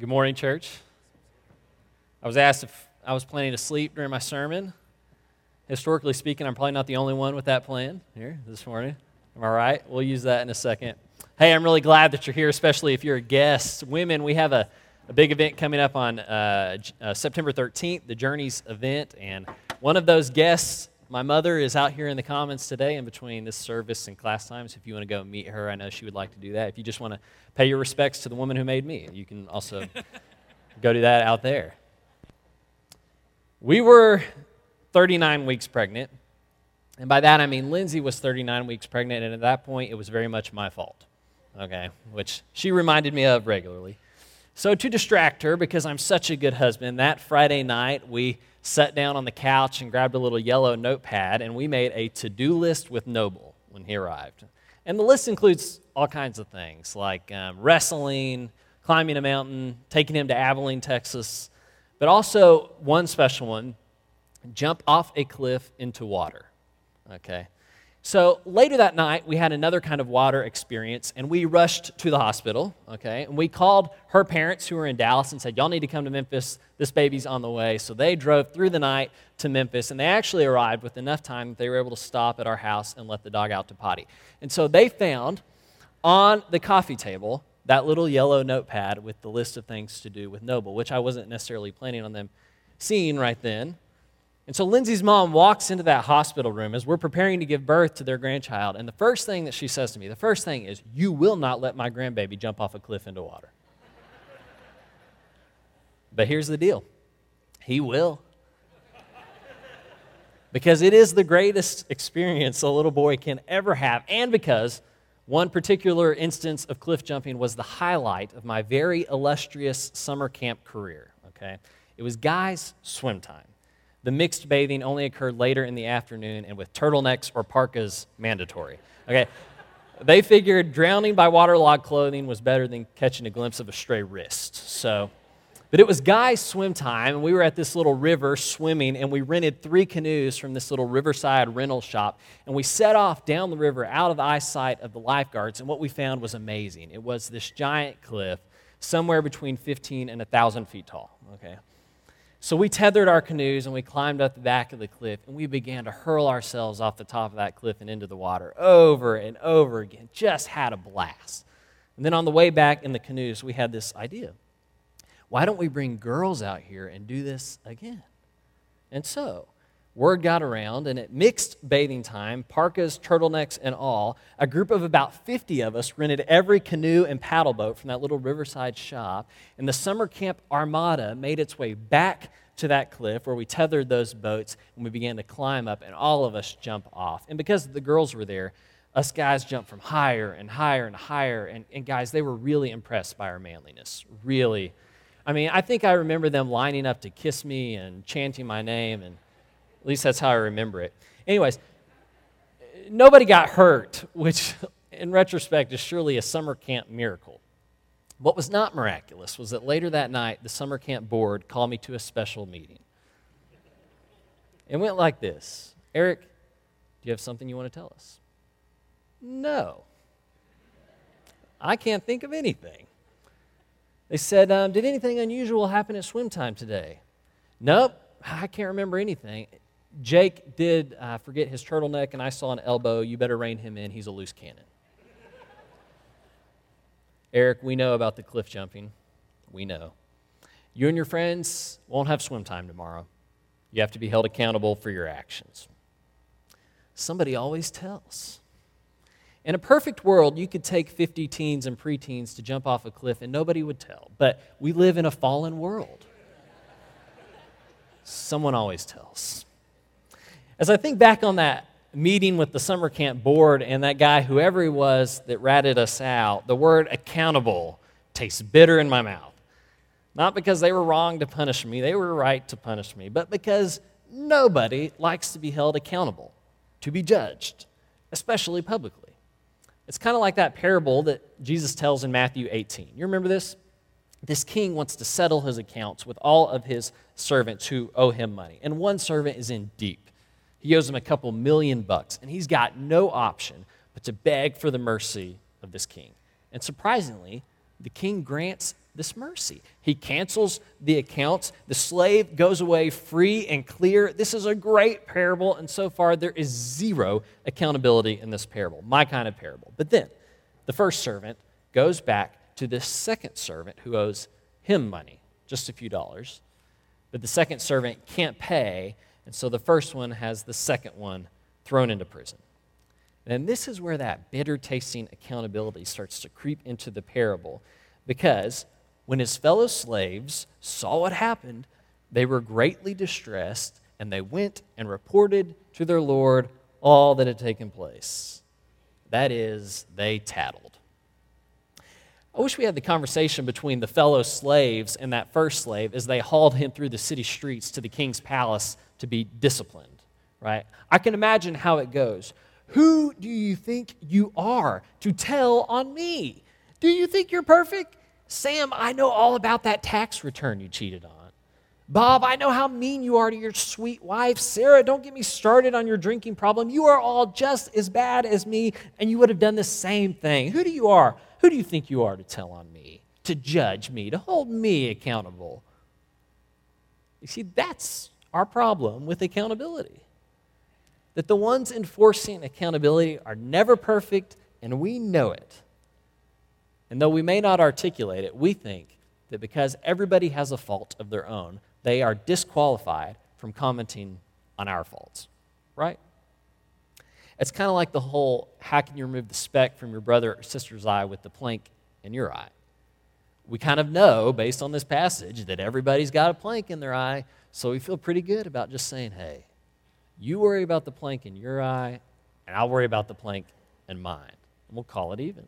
Good morning, church. I was asked if I was planning to sleep during my sermon. Historically speaking, I'm probably not the only one with that plan here this morning. Am I right? We'll use that in a second. Hey, I'm really glad that you're here, especially if you're a guest. Women, we have a, a big event coming up on uh, uh, September 13th, the Journeys event. And one of those guests, my mother, is out here in the Commons today in between this service and class times. If you want to go meet her, I know she would like to do that. If you just want to pay your respects to the woman who made me, you can also go do that out there. We were 39 weeks pregnant. And by that I mean Lindsay was 39 weeks pregnant, and at that point it was very much my fault, okay, which she reminded me of regularly. So, to distract her, because I'm such a good husband, that Friday night we sat down on the couch and grabbed a little yellow notepad and we made a to do list with Noble when he arrived. And the list includes all kinds of things like um, wrestling, climbing a mountain, taking him to Abilene, Texas, but also one special one jump off a cliff into water. Okay. So later that night, we had another kind of water experience, and we rushed to the hospital. Okay. And we called her parents who were in Dallas and said, Y'all need to come to Memphis. This baby's on the way. So they drove through the night to Memphis, and they actually arrived with enough time that they were able to stop at our house and let the dog out to potty. And so they found on the coffee table that little yellow notepad with the list of things to do with Noble, which I wasn't necessarily planning on them seeing right then. And so Lindsay's mom walks into that hospital room as we're preparing to give birth to their grandchild. And the first thing that she says to me, the first thing is, You will not let my grandbaby jump off a cliff into water. but here's the deal He will. Because it is the greatest experience a little boy can ever have, and because one particular instance of cliff jumping was the highlight of my very illustrious summer camp career. Okay? It was guys' swim time. The mixed bathing only occurred later in the afternoon, and with turtlenecks or parkas mandatory. Okay? they figured drowning by waterlogged clothing was better than catching a glimpse of a stray wrist. So, but it was guys' swim time, and we were at this little river swimming, and we rented three canoes from this little riverside rental shop, and we set off down the river out of eyesight of the lifeguards, and what we found was amazing. It was this giant cliff, somewhere between 15 and 1,000 feet tall. Okay, so we tethered our canoes and we climbed up the back of the cliff and we began to hurl ourselves off the top of that cliff and into the water over and over again. Just had a blast. And then on the way back in the canoes, we had this idea why don't we bring girls out here and do this again? And so, word got around, and at mixed bathing time, parkas, turtlenecks, and all, a group of about 50 of us rented every canoe and paddle boat from that little riverside shop, and the summer camp armada made its way back to that cliff where we tethered those boats and we began to climb up, and all of us jump off. And because the girls were there, us guys jumped from higher and higher and higher, and, and guys, they were really impressed by our manliness. Really. I mean, I think I remember them lining up to kiss me and chanting my name and at least that's how I remember it. Anyways, nobody got hurt, which in retrospect is surely a summer camp miracle. What was not miraculous was that later that night, the summer camp board called me to a special meeting. It went like this Eric, do you have something you want to tell us? No. I can't think of anything. They said, um, Did anything unusual happen at swim time today? Nope, I can't remember anything. Jake did uh, forget his turtleneck, and I saw an elbow. You better rein him in. He's a loose cannon. Eric, we know about the cliff jumping. We know. You and your friends won't have swim time tomorrow. You have to be held accountable for your actions. Somebody always tells. In a perfect world, you could take 50 teens and preteens to jump off a cliff and nobody would tell. But we live in a fallen world. Someone always tells. As I think back on that meeting with the summer camp board and that guy, whoever he was that ratted us out, the word accountable tastes bitter in my mouth. Not because they were wrong to punish me, they were right to punish me, but because nobody likes to be held accountable, to be judged, especially publicly. It's kind of like that parable that Jesus tells in Matthew 18. You remember this? This king wants to settle his accounts with all of his servants who owe him money. And one servant is in deep he owes him a couple million bucks, and he's got no option but to beg for the mercy of this king. And surprisingly, the king grants this mercy. He cancels the accounts. The slave goes away free and clear. This is a great parable, and so far there is zero accountability in this parable, my kind of parable. But then the first servant goes back to the second servant who owes him money, just a few dollars. But the second servant can't pay, and so the first one has the second one thrown into prison. And this is where that bitter tasting accountability starts to creep into the parable because when his fellow slaves saw what happened, they were greatly distressed, and they went and reported to their Lord all that had taken place. That is, they tattled. I wish we had the conversation between the fellow slaves and that first slave as they hauled him through the city streets to the king's palace to be disciplined, right? I can imagine how it goes. Who do you think you are to tell on me? Do you think you're perfect? Sam, I know all about that tax return you cheated on. Bob, I know how mean you are to your sweet wife. Sarah, don't get me started on your drinking problem. You are all just as bad as me, and you would have done the same thing. Who do you are? Who do you think you are to tell on me, to judge me, to hold me accountable? You see, that's our problem with accountability. That the ones enforcing accountability are never perfect, and we know it. And though we may not articulate it, we think that because everybody has a fault of their own, they are disqualified from commenting on our faults, right? It's kind of like the whole how can you remove the speck from your brother or sister's eye with the plank in your eye? We kind of know, based on this passage, that everybody's got a plank in their eye, so we feel pretty good about just saying, hey, you worry about the plank in your eye, and I'll worry about the plank in mine. And we'll call it even.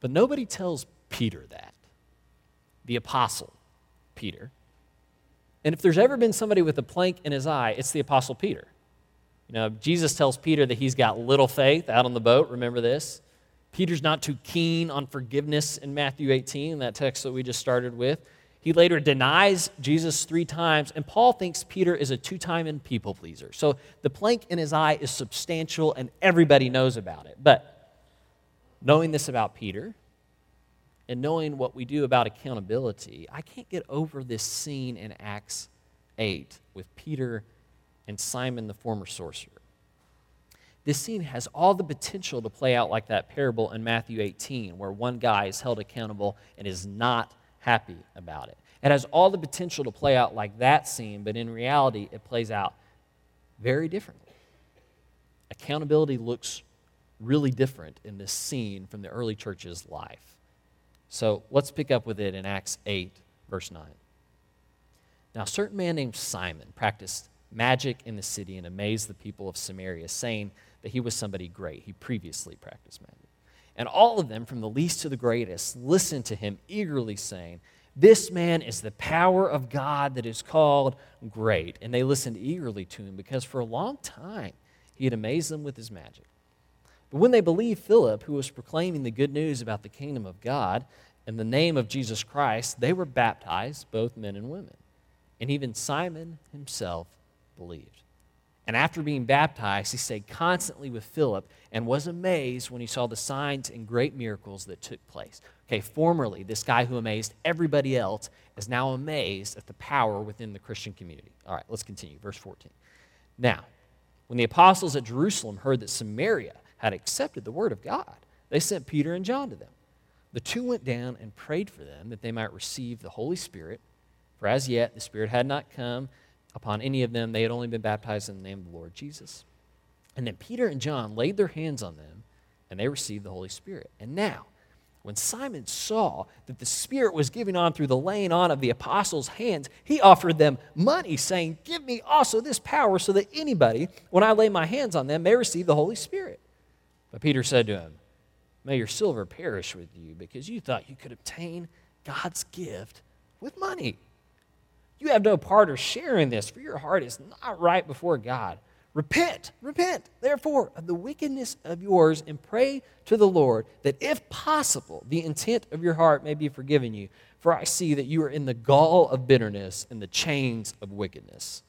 But nobody tells Peter that, the apostle Peter. And if there's ever been somebody with a plank in his eye, it's the apostle Peter. You know, Jesus tells Peter that he's got little faith out on the boat. Remember this? Peter's not too keen on forgiveness in Matthew 18, that text that we just started with. He later denies Jesus three times, and Paul thinks Peter is a two time and people pleaser. So the plank in his eye is substantial, and everybody knows about it. But knowing this about Peter and knowing what we do about accountability, I can't get over this scene in Acts 8 with Peter and Simon, the former sorcerer. This scene has all the potential to play out like that parable in Matthew 18, where one guy is held accountable and is not happy about it. It has all the potential to play out like that scene, but in reality, it plays out very differently. Accountability looks really different in this scene from the early church's life. So let's pick up with it in Acts 8, verse 9. Now, a certain man named Simon practiced magic in the city and amazed the people of Samaria, saying that he was somebody great. He previously practiced magic. And all of them, from the least to the greatest, listened to him eagerly, saying, This man is the power of God that is called great. And they listened eagerly to him because for a long time he had amazed them with his magic. But when they believed Philip, who was proclaiming the good news about the kingdom of God and the name of Jesus Christ, they were baptized, both men and women. And even Simon himself believed. And after being baptized, he stayed constantly with Philip and was amazed when he saw the signs and great miracles that took place. Okay, formerly, this guy who amazed everybody else is now amazed at the power within the Christian community. All right, let's continue. Verse 14. Now, when the apostles at Jerusalem heard that Samaria had accepted the word of God, they sent Peter and John to them. The two went down and prayed for them that they might receive the Holy Spirit, for as yet the Spirit had not come upon any of them. They had only been baptized in the name of the Lord Jesus. And then Peter and John laid their hands on them, and they received the Holy Spirit. And now, when Simon saw that the Spirit was giving on through the laying on of the apostles' hands, he offered them money, saying, Give me also this power so that anybody, when I lay my hands on them, may receive the Holy Spirit. But Peter said to him, May your silver perish with you, because you thought you could obtain God's gift with money. You have no part or share in this, for your heart is not right before God. Repent, repent, therefore, of the wickedness of yours, and pray to the Lord that, if possible, the intent of your heart may be forgiven you. For I see that you are in the gall of bitterness and the chains of wickedness.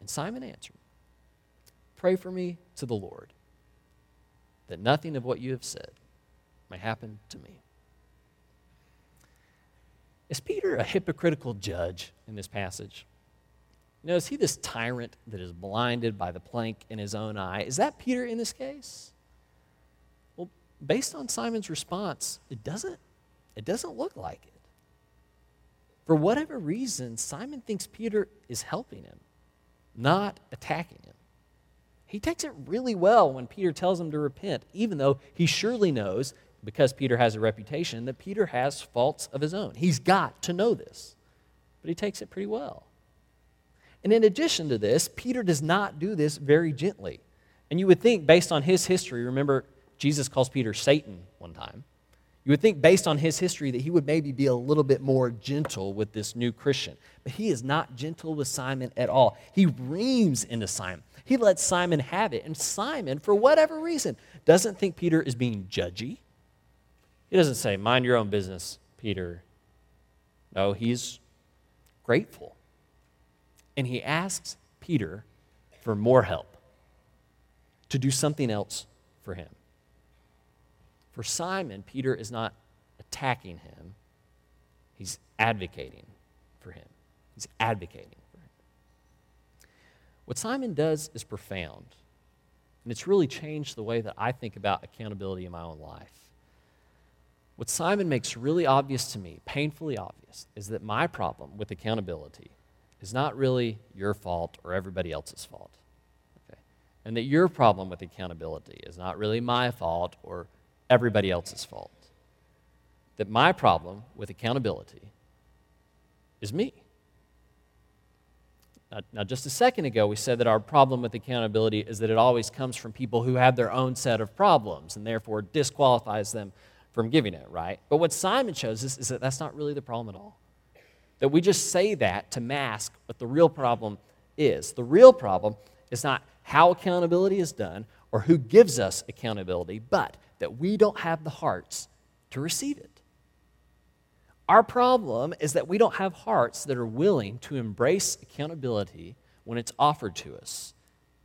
And Simon answered, Pray for me to the Lord that nothing of what you have said may happen to me. Is Peter a hypocritical judge in this passage? You know, is he this tyrant that is blinded by the plank in his own eye? Is that Peter in this case? Well, based on Simon's response, it doesn't. It doesn't look like it. For whatever reason, Simon thinks Peter is helping him, not attacking him. He takes it really well when Peter tells him to repent, even though he surely knows, because Peter has a reputation, that Peter has faults of his own. He's got to know this, but he takes it pretty well. And in addition to this, Peter does not do this very gently. And you would think, based on his history, remember, Jesus calls Peter Satan one time. You would think, based on his history, that he would maybe be a little bit more gentle with this new Christian. But he is not gentle with Simon at all. He reams into Simon. He lets Simon have it. And Simon, for whatever reason, doesn't think Peter is being judgy. He doesn't say, Mind your own business, Peter. No, he's grateful. And he asks Peter for more help, to do something else for him. For Simon, Peter is not attacking him, he's advocating for him. He's advocating for him. What Simon does is profound, and it's really changed the way that I think about accountability in my own life. What Simon makes really obvious to me, painfully obvious, is that my problem with accountability is not really your fault or everybody else's fault. Okay? And that your problem with accountability is not really my fault or everybody else's fault. That my problem with accountability is me. Now, now, just a second ago, we said that our problem with accountability is that it always comes from people who have their own set of problems and therefore disqualifies them from giving it, right? But what Simon shows us is that that's not really the problem at all. That we just say that to mask what the real problem is. The real problem is not how accountability is done or who gives us accountability, but that we don't have the hearts to receive it. Our problem is that we don't have hearts that are willing to embrace accountability when it's offered to us.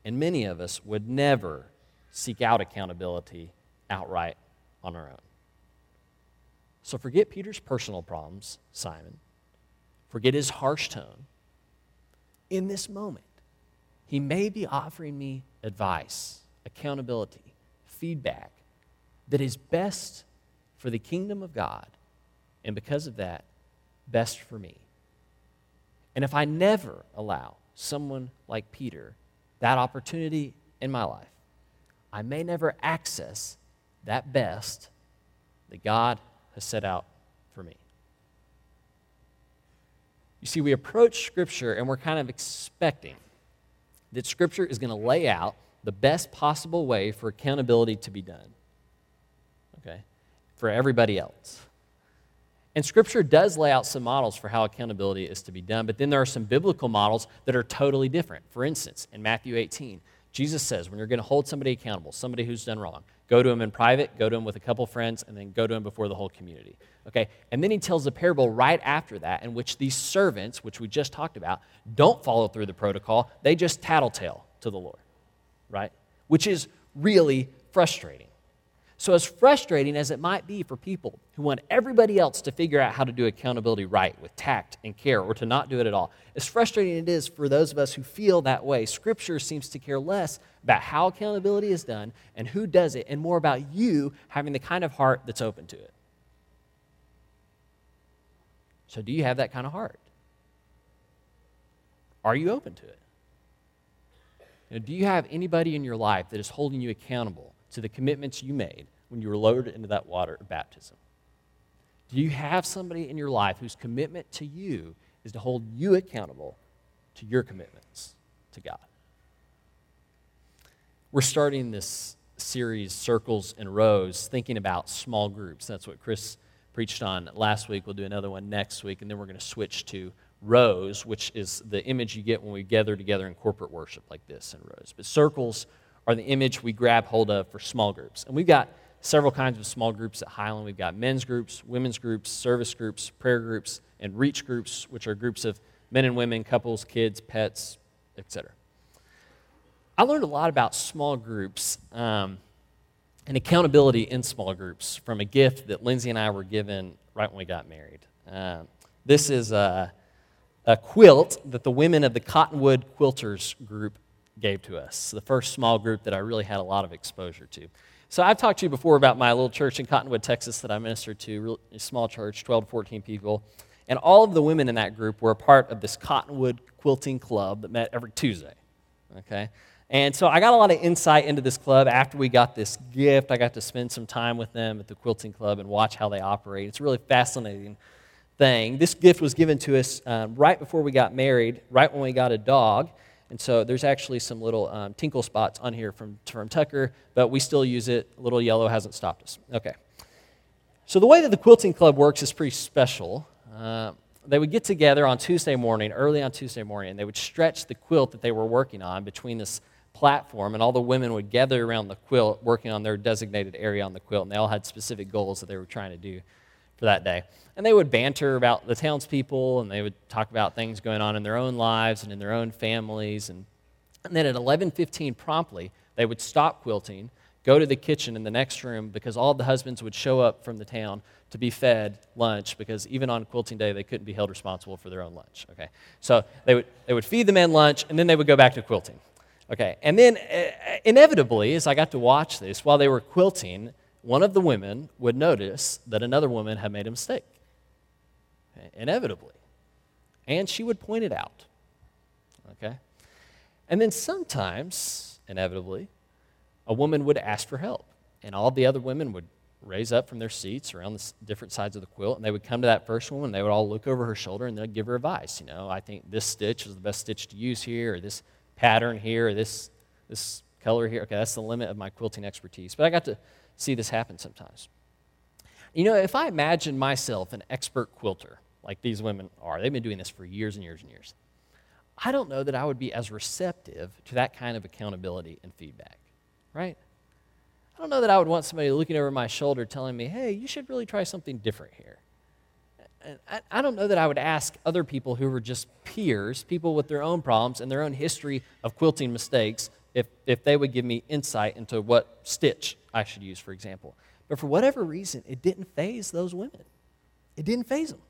And many of us would never seek out accountability outright on our own. So forget Peter's personal problems, Simon. Forget his harsh tone. In this moment, he may be offering me advice, accountability, feedback that is best for the kingdom of God, and because of that, best for me. And if I never allow someone like Peter that opportunity in my life, I may never access that best that God has set out for me. You see, we approach Scripture and we're kind of expecting that Scripture is going to lay out the best possible way for accountability to be done okay, for everybody else. And Scripture does lay out some models for how accountability is to be done, but then there are some biblical models that are totally different. For instance, in Matthew 18, Jesus says when you're going to hold somebody accountable, somebody who's done wrong, go to him in private, go to him with a couple friends, and then go to him before the whole community. Okay? And then he tells a parable right after that in which these servants, which we just talked about, don't follow through the protocol. They just tattletale to the Lord, right? Which is really frustrating. So, as frustrating as it might be for people who want everybody else to figure out how to do accountability right with tact and care or to not do it at all, as frustrating it is for those of us who feel that way, Scripture seems to care less about how accountability is done and who does it, and more about you having the kind of heart that's open to it. So, do you have that kind of heart? Are you open to it? Do you have anybody in your life that is holding you accountable to the commitments you made when you were lowered into that water of baptism? Do you have somebody in your life whose commitment to you is to hold you accountable to your commitments to God? We're starting this series, Circles and Rows, thinking about small groups. That's what Chris preached on last week. We'll do another one next week, and then we're going to switch to rows, which is the image you get when we gather together in corporate worship like this in rows. But circles are the image we grab hold of for small groups. And we've got several kinds of small groups at Highland. We've got men's groups, women's groups, service groups, prayer groups, and reach groups, which are groups of men and women, couples, kids, pets, etc. I learned a lot about small groups um, and accountability in small groups from a gift that Lindsay and I were given right when we got married. Um, This is a, a quilt that the women of the Cottonwood Quilters group gave to us, the first small group that I really had a lot of exposure to. So I've talked to you before about my little church in Cottonwood, Texas that I ministered to, a small church, 12 to 14 people. And all of the women in that group were a part of this Cottonwood quilting club that met every Tuesday. Okay? And so I got a lot of insight into this club after we got this gift. I got to spend some time with them at the quilting club and watch how they operate. It's a really fascinating thing. This gift was given to us um, right before we got married, right when we got a dog. And so there's actually some little um, tinkle spots on here from, from Tucker, but we still use it. Little yellow hasn't stopped us. Okay. So the way that the quilting club works is pretty special. Uh, they would get together on Tuesday morning, early on Tuesday morning, and they would stretch the quilt that they were working on between this platform, and all the women would gather around the quilt, working on their designated area on the quilt, and they all had specific goals that they were trying to do for that day. And they would banter about the townspeople and they would talk about things going on in their own lives and in their own families. And, and then at 11:15 promptly, they would stop quilting, go to the kitchen in the next room because all the husbands would show up from the town to be fed lunch because even on quilting day they couldn't be held responsible for their own lunch. Okay, so they would they would feed the men lunch and then they would go back to quilting. Okay, and then uh, inevitably, as I got to watch this while they were quilting one of the women would notice that another woman had made a mistake, inevitably. And she would point it out. Okay? And then sometimes, inevitably, a woman would ask for help. And all the other women would raise up from their seats around the different sides of the quilt, and they would come to that first woman, and they would all look over her shoulder, and they'd give her advice. You know, I think this stitch is the best stitch to use here, or this pattern here, this, this color here. Okay, that's the limit of my quilting expertise. But I got to see this happen sometimes. You know, if I imagine myself an expert quilter, like these women are, they've been doing this for years and years and years, I don't know that I would be as receptive to that kind of accountability and feedback, right? I don't know that I would want somebody looking over my shoulder telling me, hey, you should really try something different here. I don't know that I would ask other people who were just peers, people with their own problems and their own history of quilting mistakes, if, if they would give me insight into what stitch I should use, for example. But for whatever reason, it didn't faze those women. It didn't faze them.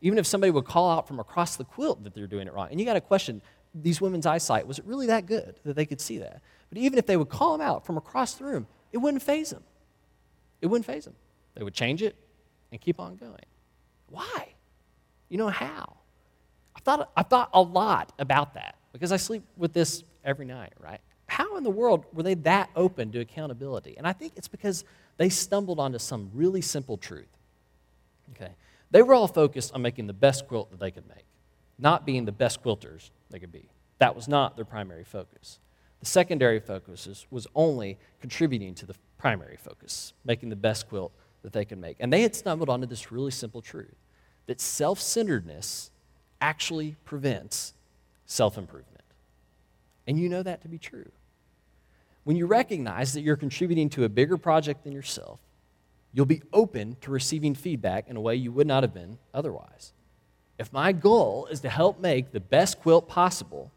Even if somebody would call out from across the quilt that they're doing it wrong. And you got to question these women's eyesight was it really that good that they could see that? But even if they would call them out from across the room, it wouldn't faze them. It wouldn't faze them. They would change it and keep on going. Why? You know how? I thought, I thought a lot about that because I sleep with this every night, right? How in the world were they that open to accountability? And I think it's because they stumbled onto some really simple truth. Okay. They were all focused on making the best quilt that they could make, not being the best quilters they could be. That was not their primary focus. The secondary focus was only contributing to the primary focus, making the best quilt that they could make. And they had stumbled onto this really simple truth that self centeredness actually prevents self improvement. And you know that to be true. When you recognize that you're contributing to a bigger project than yourself, you'll be open to receiving feedback in a way you would not have been otherwise. If my goal is to help make the best quilt possible,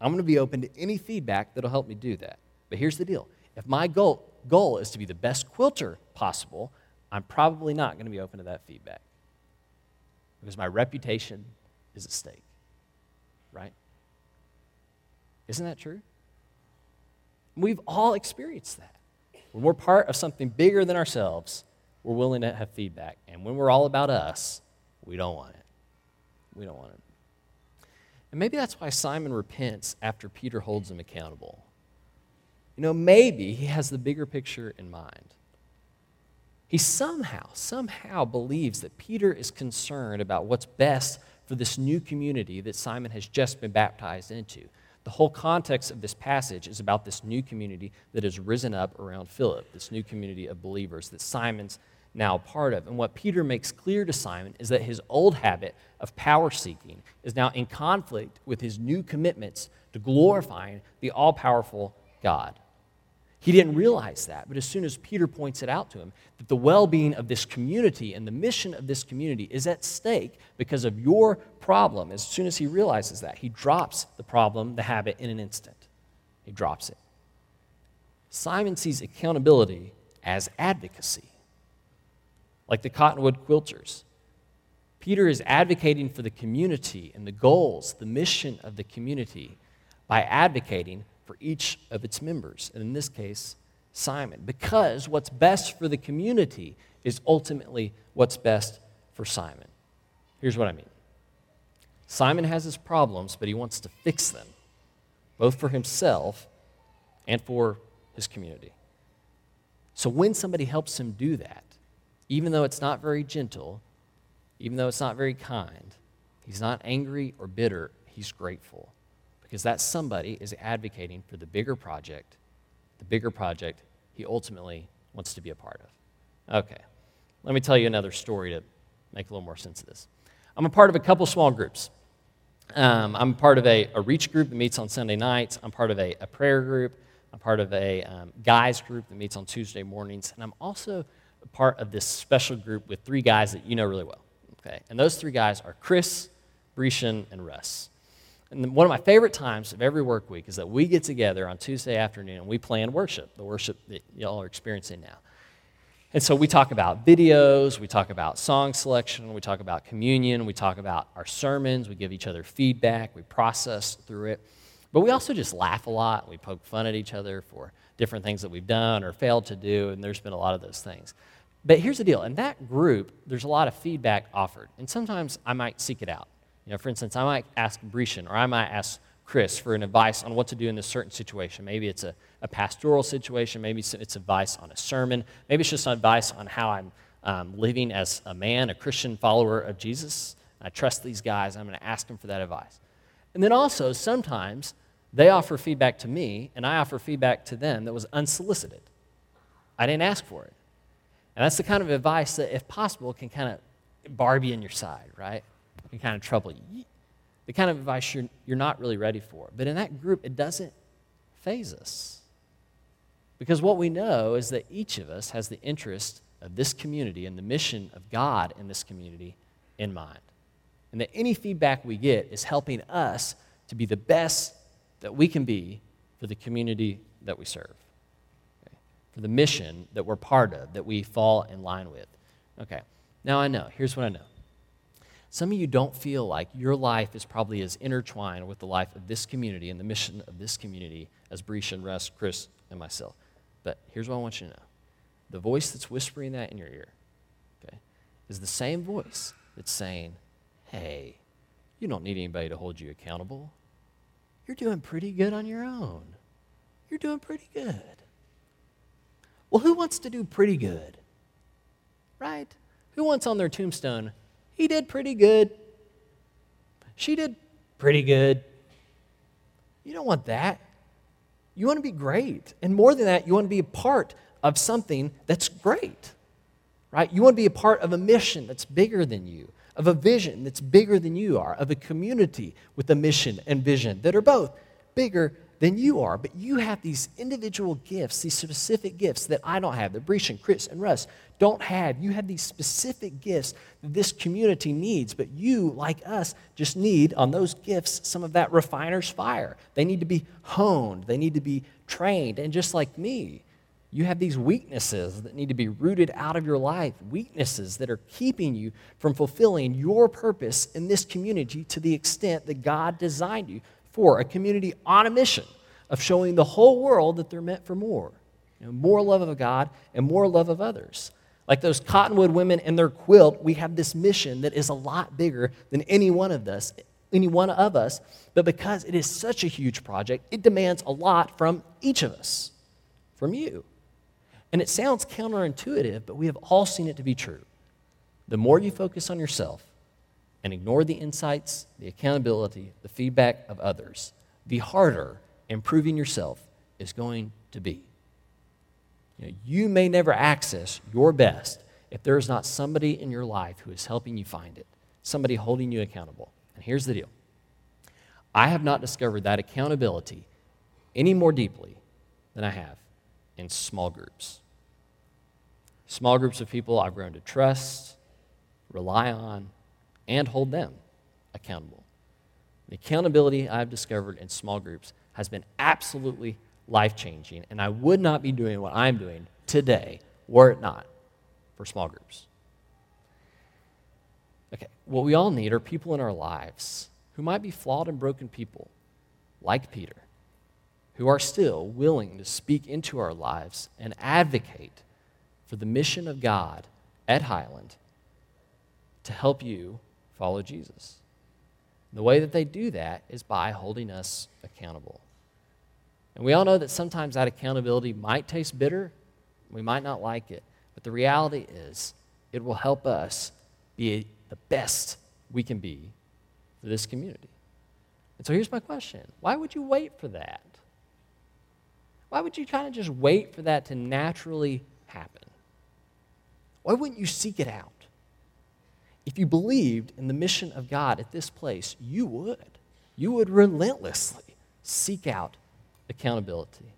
I'm going to be open to any feedback that'll help me do that. But here's the deal if my goal, goal is to be the best quilter possible, I'm probably not going to be open to that feedback because my reputation is at stake, right? Isn't that true? We've all experienced that. When we're part of something bigger than ourselves, we're willing to have feedback. And when we're all about us, we don't want it. We don't want it. And maybe that's why Simon repents after Peter holds him accountable. You know, maybe he has the bigger picture in mind. He somehow, somehow believes that Peter is concerned about what's best for this new community that Simon has just been baptized into. The whole context of this passage is about this new community that has risen up around Philip, this new community of believers that Simon's now part of. And what Peter makes clear to Simon is that his old habit of power seeking is now in conflict with his new commitments to glorifying the all powerful God. He didn't realize that, but as soon as Peter points it out to him, that the well being of this community and the mission of this community is at stake because of your problem, as soon as he realizes that, he drops the problem, the habit, in an instant. He drops it. Simon sees accountability as advocacy, like the Cottonwood quilters. Peter is advocating for the community and the goals, the mission of the community, by advocating for each of its members, and in this case, Simon, because what's best for the community is ultimately what's best for Simon. Here's what I mean Simon has his problems, but he wants to fix them, both for himself and for his community. So when somebody helps him do that, even though it's not very gentle, even though it's not very kind, he's not angry or bitter, he's grateful because that somebody is advocating for the bigger project, the bigger project he ultimately wants to be a part of. Okay, let me tell you another story to make a little more sense of this. I'm a part of a couple small groups. Um, I'm part of a, a, reach group that meets on Sunday nights. I'm part of a, a prayer group. I'm part of a um, guys group that meets on Tuesday mornings. And I'm also a part of this special group with three guys that you know really well. Okay, and those three guys are Chris, Brescian, and Russ. And one of my favorite times of every work week is that we get together on Tuesday afternoon and we plan worship, the worship that y'all are experiencing now. And so we talk about videos, we talk about song selection, we talk about communion, we talk about our sermons, we give each other feedback, we process through it. But we also just laugh a lot, we poke fun at each other for different things that we've done or failed to do, and there's been a lot of those things. But here's the deal in that group, there's a lot of feedback offered, and sometimes I might seek it out. You know, for instance, I might ask Brescian or I might ask Chris for an advice on what to do in this certain situation. Maybe it's a, a pastoral situation, maybe it's, it's, advice on a sermon, maybe it's just advice on how I'm um, living as a man, a Christian follower of Jesus. I trust these guys, I'm going to ask them for that advice. And then also, sometimes they offer feedback to me, and I offer feedback to them that was unsolicited. I didn't ask for it. And that's the kind of advice that, if possible, can kind of barb you in your side, right? Can kind of trouble you. The kind of advice you're, you're not really ready for. But in that group, it doesn't faze us. Because what we know is that each of us has the interest of this community and the mission of God in this community in mind. And that any feedback we get is helping us to be the best that we can be for the community that we serve, okay? for the mission that we're part of, that we fall in line with. Okay, now I know. Here's what I know some of you don't feel like your life is probably as intertwined with the life of this community and the mission of this community as Breesh and Russ, Chris, and myself. But here's what I want you to know the voice that's whispering that in your ear, okay, is the same voice that's saying, hey, you don't need anybody to hold you accountable. You're doing pretty good on your own. You're doing pretty good. Well, who wants to do pretty good? Right? Who wants on their tombstone, he did pretty good. She did pretty good. You don't want that. You want to be great. And more than that, you want to be a part of something that's great, right? You want to be a part of a mission that's bigger than you, of a vision that's bigger than you are, of a community with a mission and vision that are both bigger than you are. But you have these individual gifts, these specific gifts that I don't have, that Breach and Chris and Russ don't have. You have these specific gifts that this community needs, but you, like us, just need on those gifts some of that refiner's fire. They need to be honed, they need to be trained. And just like me, you have these weaknesses that need to be rooted out of your life, weaknesses that are keeping you from fulfilling your purpose in this community to the extent that God designed you a community on a mission of showing the whole world that they're meant for more. You know, more love of God and more love of others. Like those cottonwood women and their quilt, we have this mission that is a lot bigger than any one of us, any one of us. But because it is such a huge project, it demands a lot from each of us, from you. And it sounds counterintuitive, but we have all seen it to be true. The more you focus on yourself, and ignore the insights, the accountability, the feedback of others, the harder improving yourself is going to be. You, know, you may never access your best if there is not somebody in your life who is helping you find it, somebody holding you accountable. And here's the deal I have not discovered that accountability any more deeply than I have in small groups. Small groups of people I've grown to trust, rely on, and hold them accountable. The accountability I've discovered in small groups has been absolutely life changing, and I would not be doing what I'm doing today were it not for small groups. Okay, what we all need are people in our lives who might be flawed and broken people, like Peter, who are still willing to speak into our lives and advocate for the mission of God at Highland to help you follow Jesus. The way that they do that is by holding us accountable. And we all know that sometimes that accountability might taste bitter. We might not like it. But the reality is, it will help us be the best we can be for this community. And so here's my question Why would you wait for that? Why would you kind of just wait for that to naturally happen? Why wouldn't you seek it out? If you believed in the mission of God at this place, you would. You would relentlessly seek out accountability.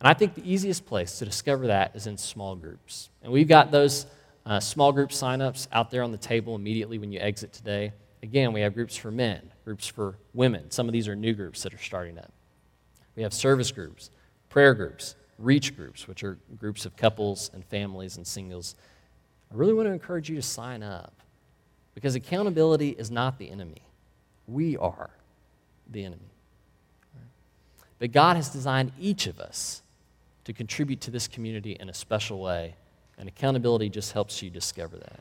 And I think the easiest place to discover that is in small groups. And we've got those uh, small group signups out there on the table immediately when you exit today. Again, we have groups for men, groups for women. Some of these are new groups that are starting up. We have service groups, prayer groups, reach groups, which are groups of couples and families and singles. I really want to encourage you to sign up because accountability is not the enemy. We are the enemy. But God has designed each of us to contribute to this community in a special way, and accountability just helps you discover that.